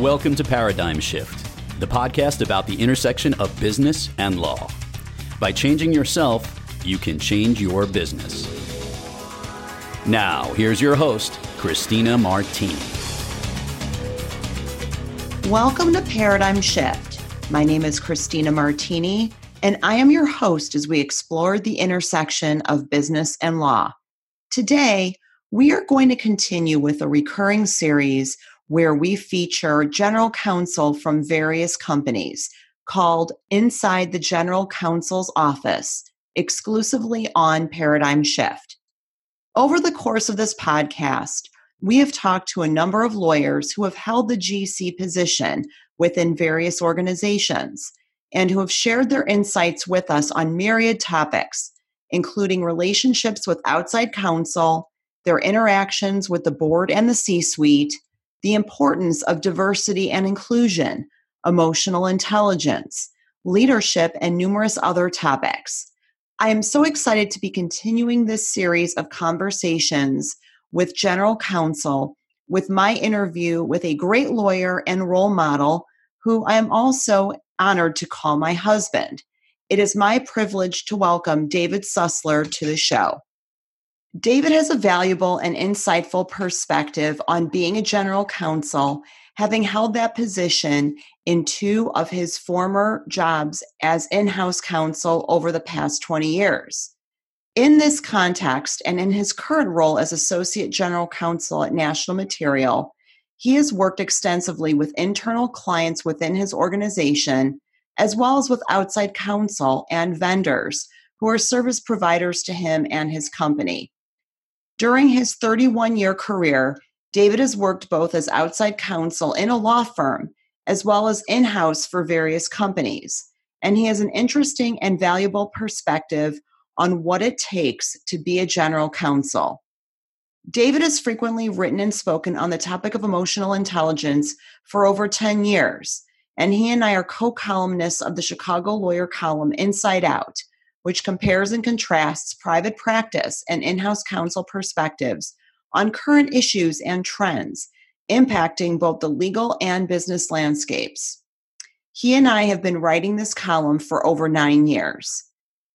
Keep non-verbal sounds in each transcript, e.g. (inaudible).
Welcome to Paradigm Shift, the podcast about the intersection of business and law. By changing yourself, you can change your business. Now, here's your host, Christina Martini. Welcome to Paradigm Shift. My name is Christina Martini, and I am your host as we explore the intersection of business and law. Today, we are going to continue with a recurring series where we feature general counsel from various companies called Inside the General Counsel's Office, exclusively on Paradigm Shift. Over the course of this podcast, we have talked to a number of lawyers who have held the GC position within various organizations and who have shared their insights with us on myriad topics, including relationships with outside counsel, their interactions with the board and the C suite, the importance of diversity and inclusion, emotional intelligence, leadership, and numerous other topics. I am so excited to be continuing this series of conversations with General Counsel with my interview with a great lawyer and role model who I am also honored to call my husband. It is my privilege to welcome David Susler to the show. David has a valuable and insightful perspective on being a general counsel, having held that position in two of his former jobs as in house counsel over the past 20 years. In this context, and in his current role as Associate General Counsel at National Material, he has worked extensively with internal clients within his organization, as well as with outside counsel and vendors who are service providers to him and his company. During his 31 year career, David has worked both as outside counsel in a law firm as well as in house for various companies. And he has an interesting and valuable perspective on what it takes to be a general counsel. David has frequently written and spoken on the topic of emotional intelligence for over 10 years, and he and I are co columnists of the Chicago Lawyer column Inside Out, which compares and contrasts private practice and in house counsel perspectives on current issues and trends impacting both the legal and business landscapes. He and I have been writing this column for over nine years.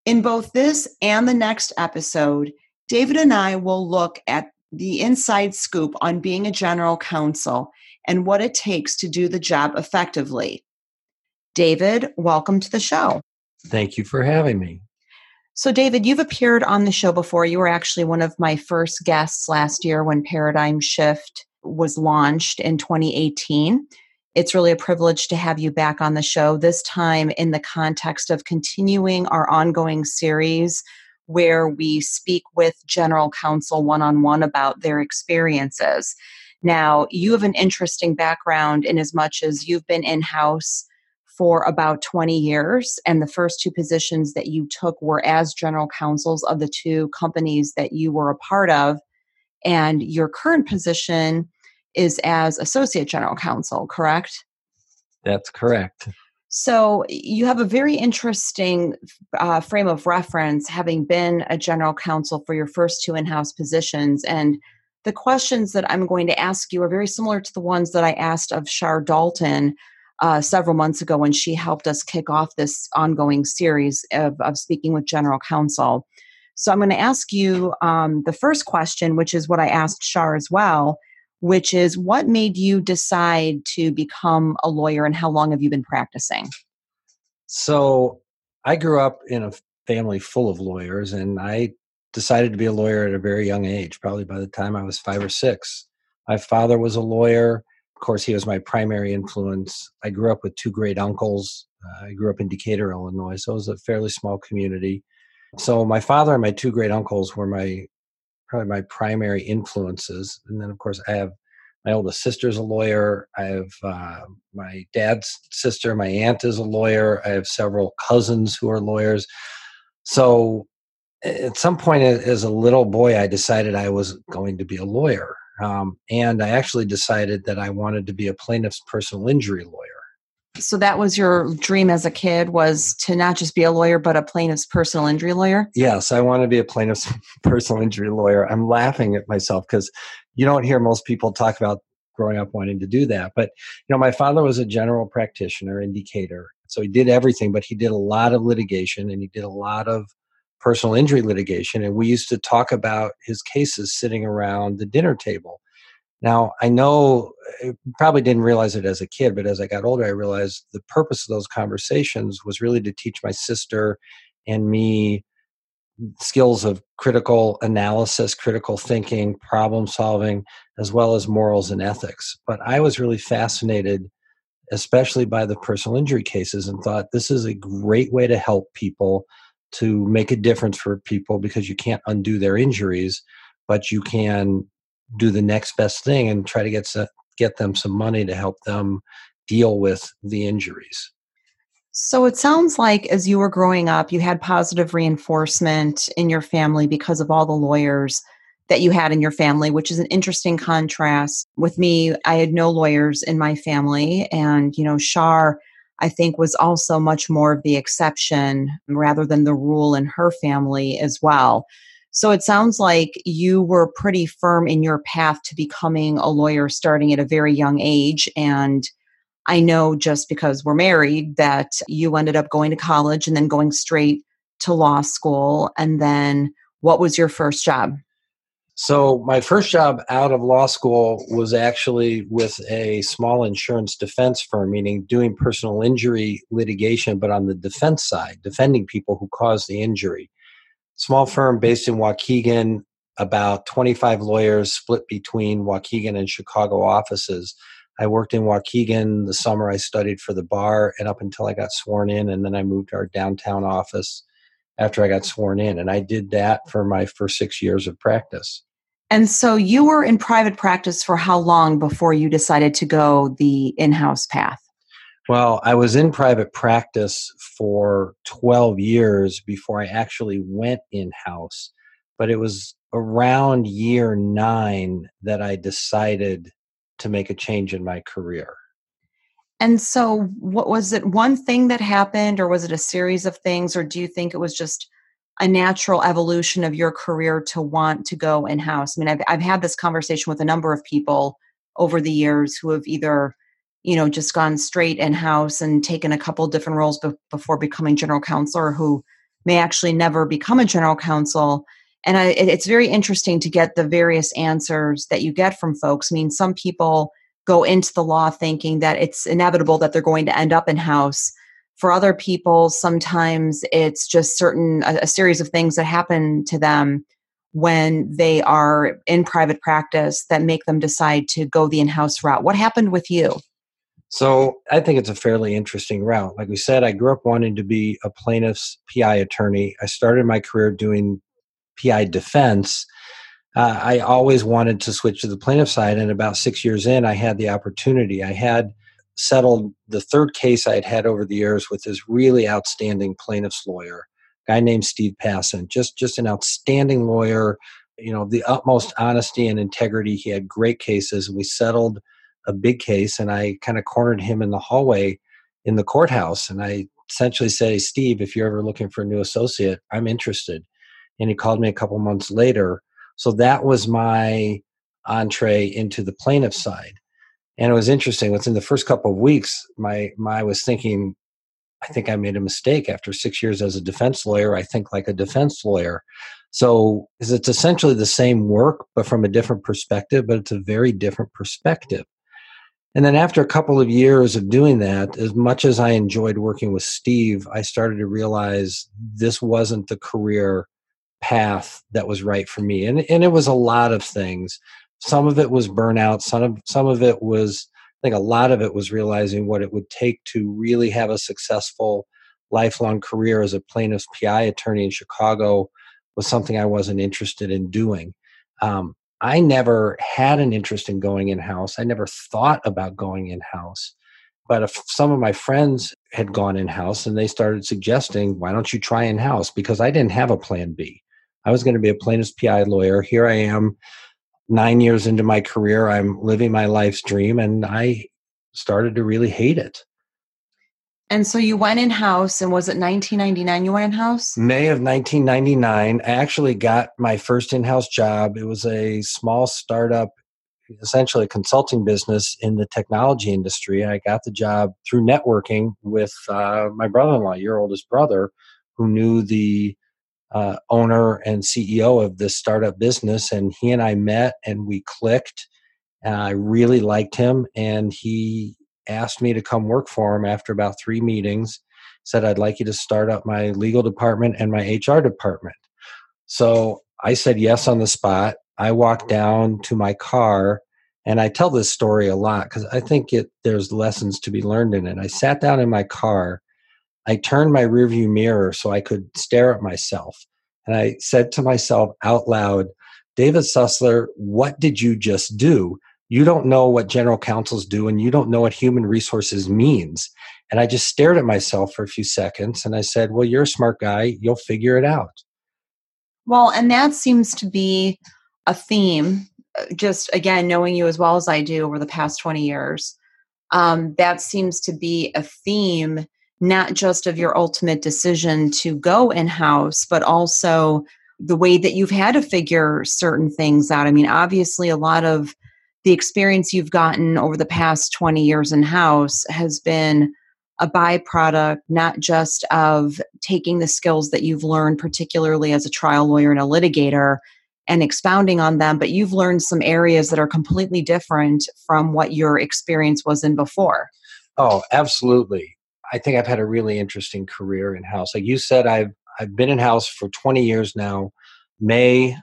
In both this and the next episode, David and I will look at the inside scoop on being a general counsel and what it takes to do the job effectively. David, welcome to the show. Thank you for having me. So, David, you've appeared on the show before. You were actually one of my first guests last year when Paradigm Shift was launched in 2018. It's really a privilege to have you back on the show, this time in the context of continuing our ongoing series where we speak with general counsel one on one about their experiences. Now, you have an interesting background in as much as you've been in house for about 20 years. And the first two positions that you took were as general counsels of the two companies that you were a part of. And your current position is as associate general counsel, correct? That's correct. So you have a very interesting uh, frame of reference, having been a general counsel for your first two in house positions. And the questions that I'm going to ask you are very similar to the ones that I asked of Shar Dalton uh, several months ago when she helped us kick off this ongoing series of, of speaking with general counsel. So I'm going to ask you um, the first question, which is what I asked Shar as well, which is what made you decide to become a lawyer and how long have you been practicing? So I grew up in a family full of lawyers and I decided to be a lawyer at a very young age, probably by the time I was five or six. My father was a lawyer. Of course, he was my primary influence. I grew up with two great uncles. Uh, I grew up in Decatur, Illinois, so it was a fairly small community. So my father and my two great uncles were my probably my primary influences. And then, of course, I have my oldest sister's a lawyer. I have uh, my dad's sister, my aunt is a lawyer. I have several cousins who are lawyers. So at some point as a little boy, I decided I was going to be a lawyer. Um, and I actually decided that I wanted to be a plaintiff's personal injury lawyer. So that was your dream as a kid was to not just be a lawyer, but a plaintiff's personal injury lawyer? Yes, I want to be a plaintiff's (laughs) personal injury lawyer. I'm laughing at myself because you don't hear most people talk about growing up wanting to do that. But you know, my father was a general practitioner in Decatur, so he did everything. But he did a lot of litigation, and he did a lot of personal injury litigation. And we used to talk about his cases sitting around the dinner table. Now, I know I probably didn't realize it as a kid, but as I got older, I realized the purpose of those conversations was really to teach my sister and me skills of critical analysis, critical thinking, problem solving, as well as morals and ethics. But I was really fascinated, especially by the personal injury cases, and thought this is a great way to help people to make a difference for people because you can't undo their injuries, but you can do the next best thing and try to get some, get them some money to help them deal with the injuries. So it sounds like as you were growing up, you had positive reinforcement in your family because of all the lawyers that you had in your family, which is an interesting contrast. With me, I had no lawyers in my family. And, you know, Shar, I think, was also much more of the exception rather than the rule in her family as well. So it sounds like you were pretty firm in your path to becoming a lawyer starting at a very young age. And I know just because we're married that you ended up going to college and then going straight to law school. And then what was your first job? So, my first job out of law school was actually with a small insurance defense firm, meaning doing personal injury litigation, but on the defense side, defending people who caused the injury. Small firm based in Waukegan, about 25 lawyers split between Waukegan and Chicago offices. I worked in Waukegan the summer I studied for the bar and up until I got sworn in, and then I moved to our downtown office after I got sworn in. And I did that for my first six years of practice. And so you were in private practice for how long before you decided to go the in house path? Well, I was in private practice for 12 years before I actually went in house. But it was around year nine that I decided to make a change in my career. And so, what was it one thing that happened, or was it a series of things, or do you think it was just a natural evolution of your career to want to go in house? I mean, I've, I've had this conversation with a number of people over the years who have either, you know, just gone straight in house and taken a couple different roles be- before becoming general counsel, or who may actually never become a general counsel and I, it's very interesting to get the various answers that you get from folks. I mean, some people go into the law thinking that it's inevitable that they're going to end up in house. For other people, sometimes it's just certain a, a series of things that happen to them when they are in private practice that make them decide to go the in-house route. What happened with you? So I think it's a fairly interesting route. Like we said, I grew up wanting to be a plaintiff's PI attorney. I started my career doing PI defense, uh, I always wanted to switch to the plaintiff side. And about six years in, I had the opportunity. I had settled the third case I had had over the years with this really outstanding plaintiff's lawyer, guy named Steve Passon, just just an outstanding lawyer. You know, the utmost honesty and integrity. He had great cases. We settled a big case, and I kind of cornered him in the hallway in the courthouse, and I essentially say, Steve, if you're ever looking for a new associate, I'm interested and he called me a couple months later. So that was my entree into the plaintiff side. And it was interesting. Within the first couple of weeks, my, my I was thinking, I think I made a mistake after six years as a defense lawyer. I think like a defense lawyer. So it's essentially the same work, but from a different perspective, but it's a very different perspective. And then after a couple of years of doing that, as much as I enjoyed working with Steve, I started to realize this wasn't the career path that was right for me and and it was a lot of things some of it was burnout. Some of some of it was i think a lot of it was realizing what it would take to really have a successful lifelong career as a plaintiff's pi attorney in chicago was something i wasn't interested in doing. Um, i never had an interest in going in house i never thought about going in house but if some of my friends had gone in house and they started suggesting why don't you try in house because i didn't have a plan b. I was going to be a plaintiff's PI lawyer. Here I am, nine years into my career. I'm living my life's dream, and I started to really hate it. And so you went in house, and was it 1999 you went in house? May of 1999. I actually got my first in house job. It was a small startup essentially a consulting business in the technology industry. I got the job through networking with uh, my brother-in-law, your oldest brother, who knew the uh, owner and CEO of this startup business, and he and I met and we clicked. And I really liked him, and he asked me to come work for him after about three meetings. Said I'd like you to start up my legal department and my HR department. So I said yes on the spot. I walked down to my car and I tell this story a lot because I think it there's lessons to be learned in it. I sat down in my car, I turned my rearview mirror so I could stare at myself, and I said to myself out loud, David Susler, what did you just do? You don't know what general counsels do and you don't know what human resources means. And I just stared at myself for a few seconds and I said, Well, you're a smart guy, you'll figure it out. Well, and that seems to be a theme, uh, just again, knowing you as well as I do over the past 20 years. Um, that seems to be a theme, not just of your ultimate decision to go in house, but also the way that you've had to figure certain things out. I mean, obviously, a lot of the experience you've gotten over the past 20 years in house has been a byproduct not just of taking the skills that you've learned, particularly as a trial lawyer and a litigator, and expounding on them, but you've learned some areas that are completely different from what your experience was in before. Oh, absolutely. I think I've had a really interesting career in house. Like you said, I've I've been in house for 20 years now. May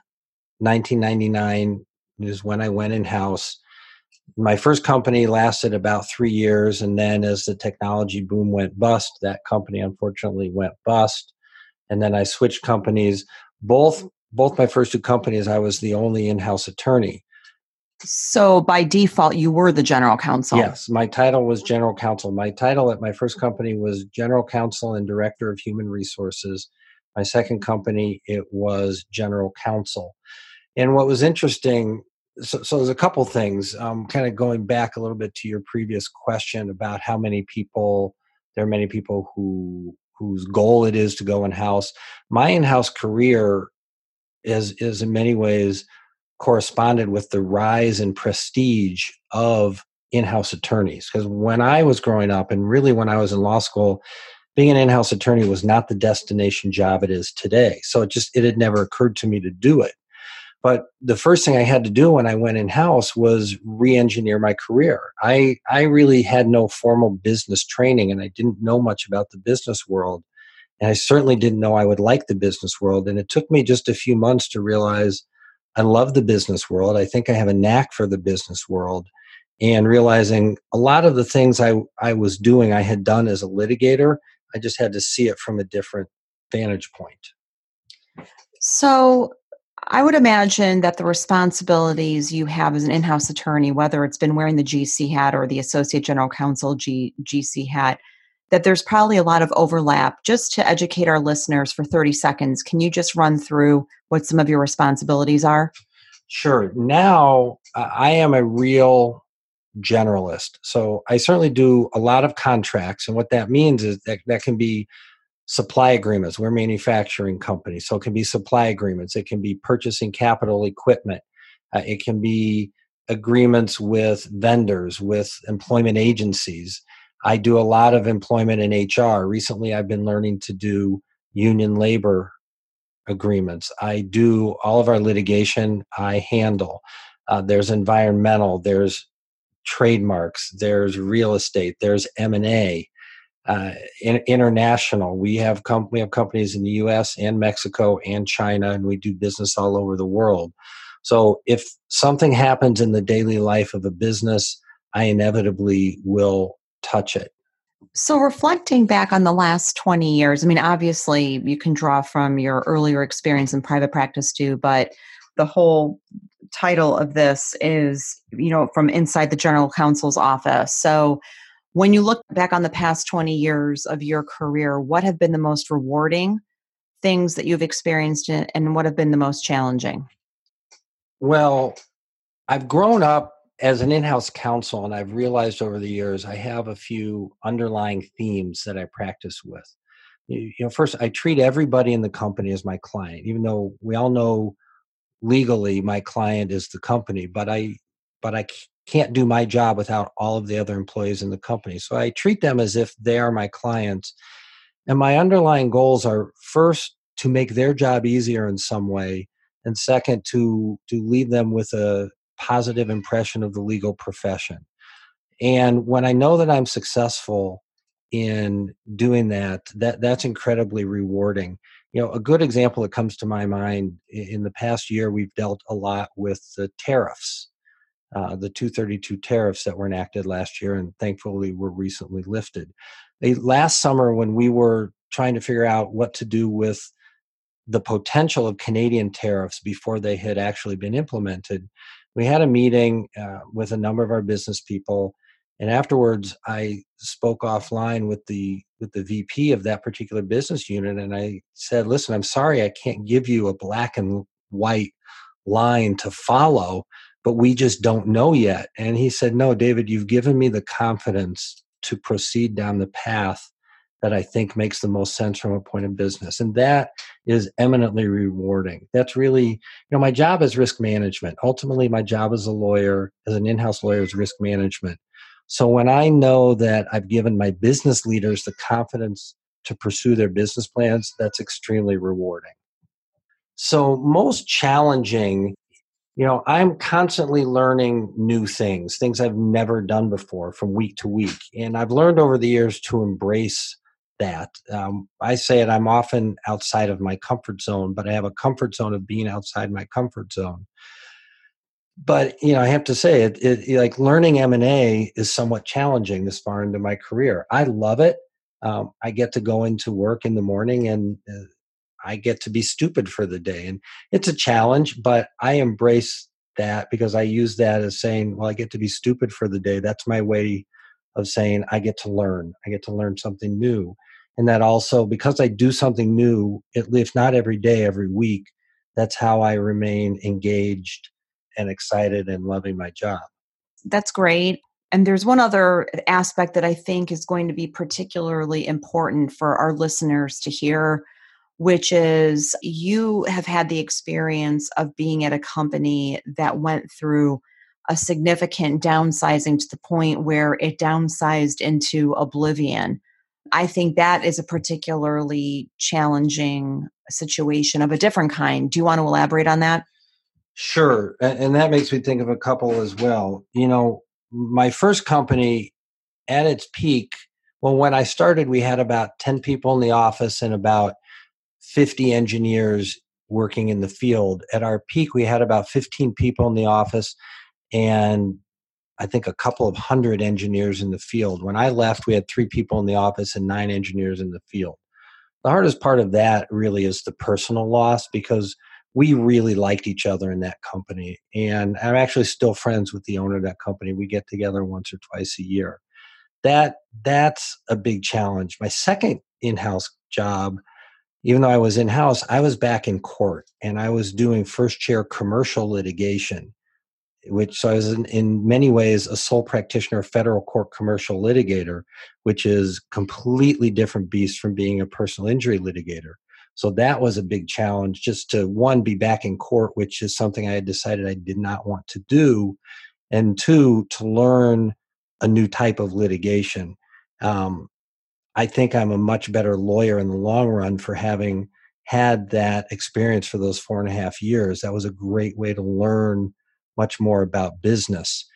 1999 is when I went in house my first company lasted about three years and then as the technology boom went bust that company unfortunately went bust and then i switched companies both both my first two companies i was the only in-house attorney so by default you were the general counsel? Yes my title was general counsel. My title at my first company was general counsel and director of human resources. My second company it was general counsel. And what was interesting so, so there's a couple things um, kind of going back a little bit to your previous question about how many people there are many people who whose goal it is to go in house my in-house career is is in many ways corresponded with the rise and prestige of in-house attorneys because when i was growing up and really when i was in law school being an in-house attorney was not the destination job it is today so it just it had never occurred to me to do it but the first thing I had to do when I went in house was re-engineer my career. I I really had no formal business training and I didn't know much about the business world. And I certainly didn't know I would like the business world. And it took me just a few months to realize I love the business world. I think I have a knack for the business world. And realizing a lot of the things I, I was doing, I had done as a litigator. I just had to see it from a different vantage point. So, I would imagine that the responsibilities you have as an in-house attorney, whether it's been wearing the GC hat or the Associate General Counsel G, GC hat, that there's probably a lot of overlap. Just to educate our listeners for 30 seconds, can you just run through what some of your responsibilities are? Sure. Now I am a real generalist. So I certainly do a lot of contracts. And what that means is that that can be supply agreements. We're manufacturing companies, so it can be supply agreements. It can be purchasing capital equipment. Uh, it can be agreements with vendors, with employment agencies. I do a lot of employment in HR. Recently, I've been learning to do union labor agreements. I do all of our litigation. I handle. Uh, there's environmental. There's trademarks. There's real estate. There's M and A uh, in, international. We have com- we have companies in the U.S. and Mexico and China, and we do business all over the world. So if something happens in the daily life of a business, I inevitably will touch it. So reflecting back on the last 20 years, I mean, obviously you can draw from your earlier experience in private practice too, but the whole title of this is, you know, from inside the general counsel's office. So when you look back on the past 20 years of your career, what have been the most rewarding things that you've experienced and what have been the most challenging? Well, I've grown up as an in-house counsel and I've realized over the years I have a few underlying themes that I practice with. You know, first I treat everybody in the company as my client, even though we all know legally my client is the company, but I but I can't do my job without all of the other employees in the company. So I treat them as if they are my clients. And my underlying goals are first to make their job easier in some way, and second to to leave them with a positive impression of the legal profession. And when I know that I'm successful in doing that, that that's incredibly rewarding. You know, a good example that comes to my mind in the past year, we've dealt a lot with the tariffs, uh, the 232 tariffs that were enacted last year, and thankfully were recently lifted. They, last summer, when we were trying to figure out what to do with the potential of Canadian tariffs before they had actually been implemented, we had a meeting uh, with a number of our business people and afterwards i spoke offline with the with the vp of that particular business unit and i said listen i'm sorry i can't give you a black and white line to follow but we just don't know yet. And he said no david you've given me the confidence to proceed down the path that I think makes the most sense from a point of business. And that is eminently rewarding. That's really, you know, my job is risk management. Ultimately, my job as a lawyer, as an in house lawyer, is risk management. So when I know that I've given my business leaders the confidence to pursue their business plans, that's extremely rewarding. So, most challenging, you know, I'm constantly learning new things, things I've never done before from week to week. And I've learned over the years to embrace that. Um, I say it, I'm often outside of my comfort zone, but I have a comfort zone of being outside my comfort zone. But you know, I have to say it, it like learning M and A is somewhat challenging this far into my career. I love it. Um, I get to go into work in the morning and uh, I get to be stupid for the day, and it's a challenge. But I embrace that because I use that as saying, "Well, I get to be stupid for the day." That's my way of saying I get to learn. I get to learn something new. And that also, because I do something new, if not every day, every week, that's how I remain engaged and excited and loving my job. That's great. And there's one other uh, aspect that I think is going to be particularly important for our listeners to hear, which is you have had the experience of being at a company that went through a significant downsizing to the point where it downsized into oblivion. I think that is a particularly challenging situation of a different kind. Do you want to elaborate on that? Sure. And that makes me think of a couple as well. You know, my first company at its peak, well, when I started, we had about 10 people in the office and about 50 engineers working in the field. At our peak, we had about 15 people in the office and I think a couple of hundred engineers in the field. When I left, we had three people in the office and nine engineers in the field. The hardest part of that really is the personal loss because we really liked each other in that company. And I'm actually still friends with the owner of that company. We get together once or twice a year. That that's a big challenge. My second in-house job, even though I was in-house, I was back in court and I was doing first chair commercial litigation which so I was in, in, many ways a sole practitioner federal court commercial litigator, which is completely different beast from being a personal injury litigator. So that was a big challenge just to one be back in court, which is something I had decided I did not want to do, and two to learn a new type of litigation. Um, I think I'm a much better lawyer in the long run for having had that experience for those four and a half years. That was a great way to learn much more about business.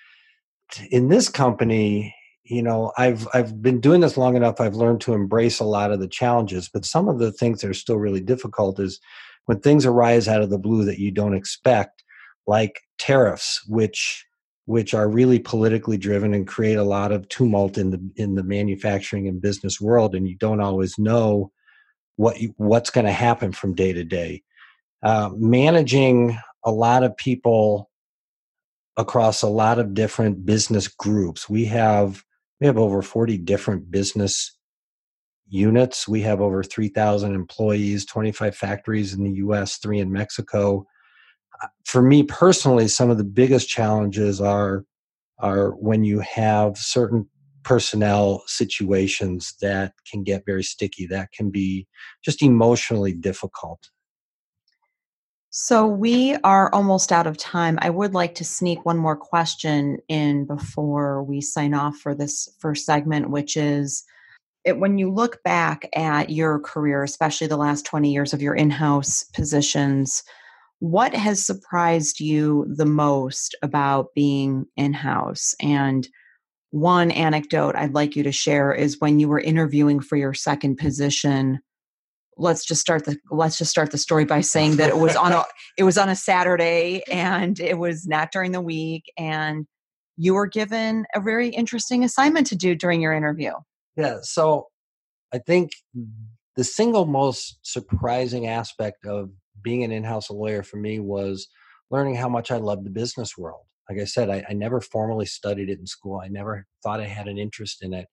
In this company, you know, I've I've been doing this long enough. I've learned to embrace a lot of the challenges, but some of the things that are still really difficult is when things arise out of the blue that you don't expect, like tariffs, which which are really politically driven and create a lot of tumult in the in the manufacturing and business world, and you don't always know what you, what's going to happen from day to day. Uh, managing a lot of people across a lot of different business groups. We have we have over 40 different business units. We have over 3,000 employees, 25 factories in the US, 3 in Mexico. Uh, for me personally, some of the biggest challenges are are when you have certain personnel situations that can get very sticky that can be just emotionally difficult So we are almost out of time. I would like to sneak one more question in before we sign off for this first segment, which is it, when you look back at your career, especially the last 20 years of your in house positions, what has surprised you the most about being in house? And one anecdote I'd like you to share is when you were interviewing for your second position let's just start the let's just start the story by saying that it was on a (laughs) it was on a Saturday and it was not during the week and you were given a very interesting assignment to do during your interview. Yeah, so I think the single most surprising aspect of being an in-house lawyer for me was learning how much I love the business world. Like I said, I, I never formally studied it in school. I never thought I had an interest in it.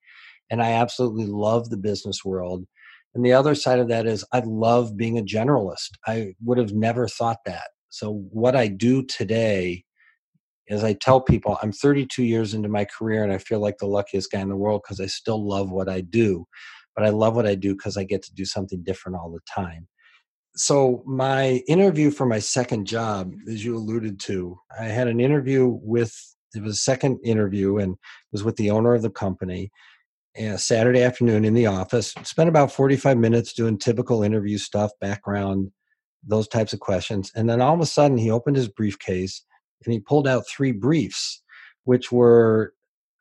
And I absolutely love the business world and the other side of that is I love being a generalist. I would have never thought that. So, what I do today is I tell people I'm 32 years into my career and I feel like the luckiest guy in the world because I still love what I do. But I love what I do because I get to do something different all the time. So, my interview for my second job, as you alluded to, I had an interview with, it was a second interview and it was with the owner of the company Saturday afternoon in the office. Spent about 45 minutes doing typical interview stuff, background, those types of questions. And then all of a sudden, he opened his briefcase and he pulled out three briefs, which were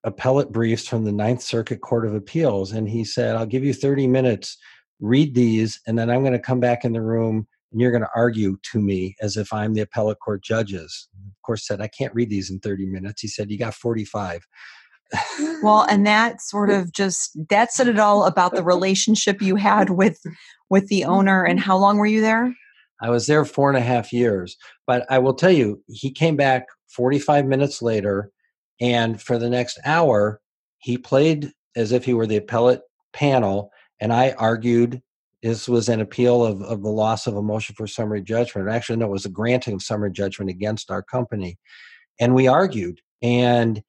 appellate briefs from the Ninth Circuit Court of Appeals. And he said, I'll give you 30 minutes, read these, and then I'm going to come back in the room and you're going to argue to me as if I'm the appellate court judges. Of course, said, I can't read these in 30 minutes. He said, You got 45 well (sighs) and that sort of just that said it all about the relationship you had with with the owner and mm-hmm. how long were you there? I was there four and a half years but i will tell you he came back 45 minutes later and for the next hour he played as if he were the appellate panel and i argued this was an appeal of, of the loss of a motion for summary judgment. Actually no it was a granting of summary judgment against our company. And we argued and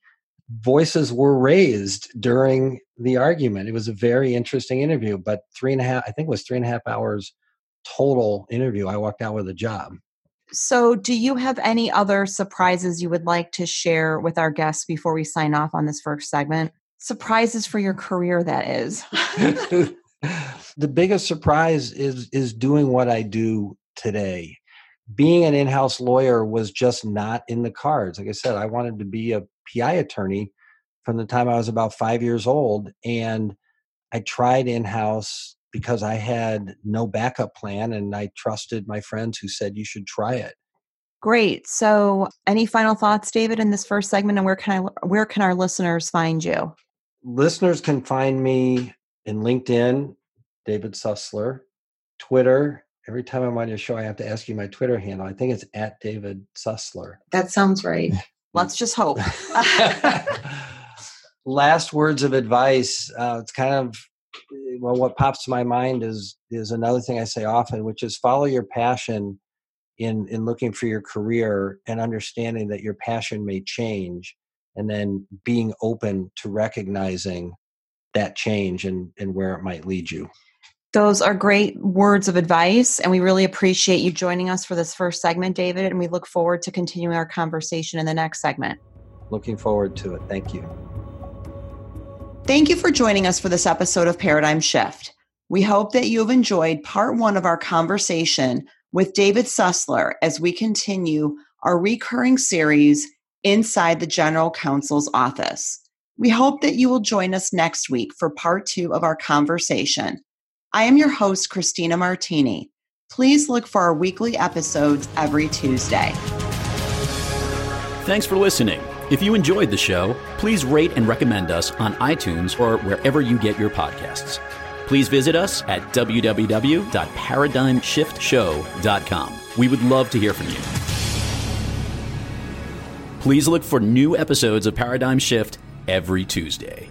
voices were raised during the argument. It was a very interesting interview, but three and a half, I think it was three and a half hours total interview. I walked out with a job. So, do you have any other surprises you would like to share with our guests before we sign off on this first segment? Surprises for your career, that is. (laughs) (laughs) the biggest surprise is is doing what I do today. Being an in-house lawyer was just not in the cards. Like I said, I wanted to be a PI attorney from the time I was about five years old. And I tried in house because I had no backup plan and I trusted my friends who said you should try it. Great. So, any final thoughts, David, in this first segment, and where can I, where can our listeners find you? Listeners can find me in LinkedIn, David Susler, Twitter. Every time I'm on your show, I have to ask you my Twitter handle. I think it's at David Susler. That sounds right. (laughs) Let's just hope. (laughs) Last words of advice. Uh, it's kind of well, what pops to my mind is is another thing I say often, which is follow your passion in in looking for your career and understanding that your passion may change, and then being open to recognizing that change and and where it might lead you. Those are great words of advice, and we really appreciate you joining us for this first segment, David. And we look forward to continuing our conversation in the next segment. Looking forward to it. Thank you. Thank you for joining us for this episode of Paradigm Shift. We hope that you have enjoyed part one of our conversation with David Susler as we continue our recurring series inside the General Counsel's office. We hope that you will join us next week for part two of our conversation. I am your host, Christina Martini. Please look for our weekly episodes every Tuesday. Thanks for listening. If you enjoyed the show, please rate and recommend us on iTunes or wherever you get your podcasts. Please visit us at www.paradigmshiftshow.com. We would love to hear from you. Please look for new episodes of Paradigm Shift every Tuesday.